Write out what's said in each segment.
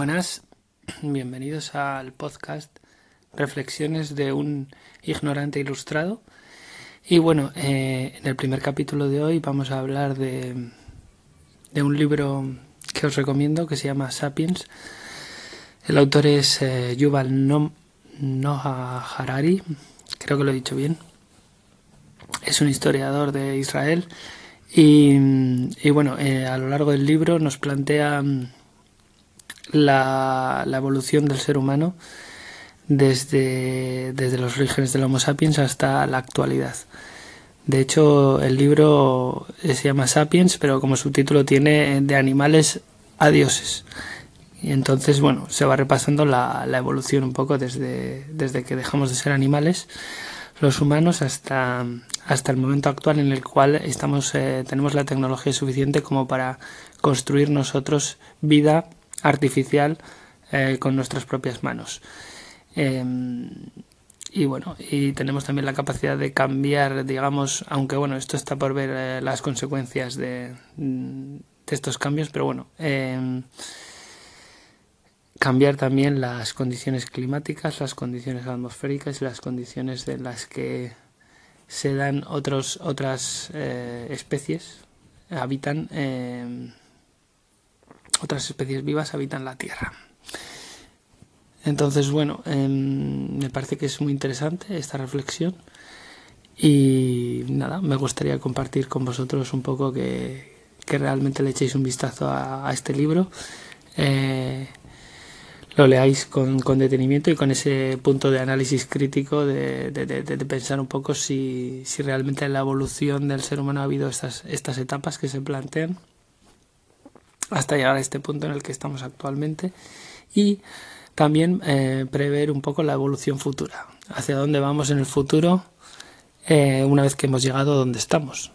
Buenas, bienvenidos al podcast Reflexiones de un ignorante ilustrado. Y bueno, eh, en el primer capítulo de hoy vamos a hablar de, un libro que os recomiendo que se llama Sapiens. El autor es eh, Yuval Noah Harari, creo que lo he dicho bien. Es un historiador de Israel y, bueno, eh, a lo largo del libro nos plantea la, evolución del ser humano desde, desde los orígenes del Homo sapiens hasta la actualidad. De hecho, el libro se llama Sapiens, pero como subtítulo tiene de animales a dioses. Y entonces, bueno, se va repasando la, la evolución un poco desde, desde que dejamos de ser animales, los humanos, hasta, hasta el momento actual en el cual estamos, eh, tenemos la tecnología suficiente como para construir nosotros vida artificial eh, con nuestras propias manos. Eh, y bueno, y tenemos también la capacidad de cambiar, digamos, aunque bueno, esto está por ver eh, las consecuencias de, de, estos cambios, pero bueno, em, cambiar también las condiciones climáticas, las condiciones atmosféricas y las condiciones en las que se dan otros, otras eh, especies, habitan em, otras especies vivas habitan la Tierra. Entonces, bueno, eh, me parece que es muy interesante esta reflexión y nada, me gustaría compartir con vosotros un poco que, realmente le echéis un vistazo a, este libro, eh, lo leáis con, detenimiento y con ese punto de análisis crítico de pensar un poco si, si, realmente en la evolución del ser humano ha habido estas, estas etapas que se plantean hasta llegar a este punto en el que estamos actualmente y también eh, prever un poco la evolución futura, hacia dónde vamos en el futuro eh, una vez que hemos llegado a donde estamos.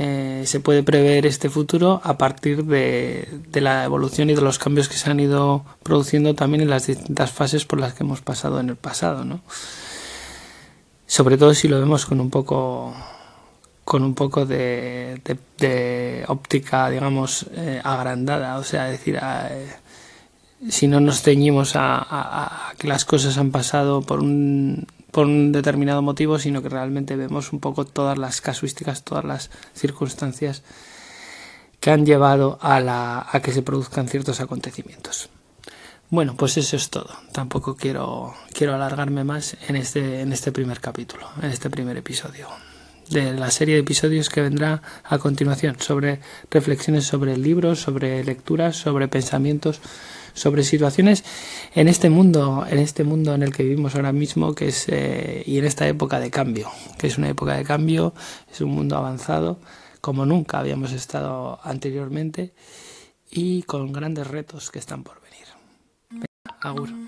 Eh, se puede prever este futuro a partir de, de, la evolución y de los cambios que se han ido produciendo también en las distintas fases por las que hemos pasado en el pasado, ¿no? Sobre todo si lo vemos con un poco con un poco de, de, óptica, digamos, eh, agrandada, o sea, decir, eh, si no nos ceñimos a, a, a, que las cosas han pasado por un, por un determinado motivo, sino que realmente vemos un poco todas las casuísticas, todas las circunstancias que han llevado a, la, a que se produzcan ciertos acontecimientos. Bueno, pues eso es todo. Tampoco quiero, quiero alargarme más en este, en este primer capítulo, en este primer episodio de la serie de episodios que vendrá a continuación sobre reflexiones sobre libros, sobre lecturas, sobre pensamientos, sobre situaciones en este mundo, en este mundo en el que vivimos ahora mismo, que es eh, y en esta época de cambio, que es una época de cambio, es un mundo avanzado como nunca habíamos estado anteriormente y con grandes retos que están por venir. Agur.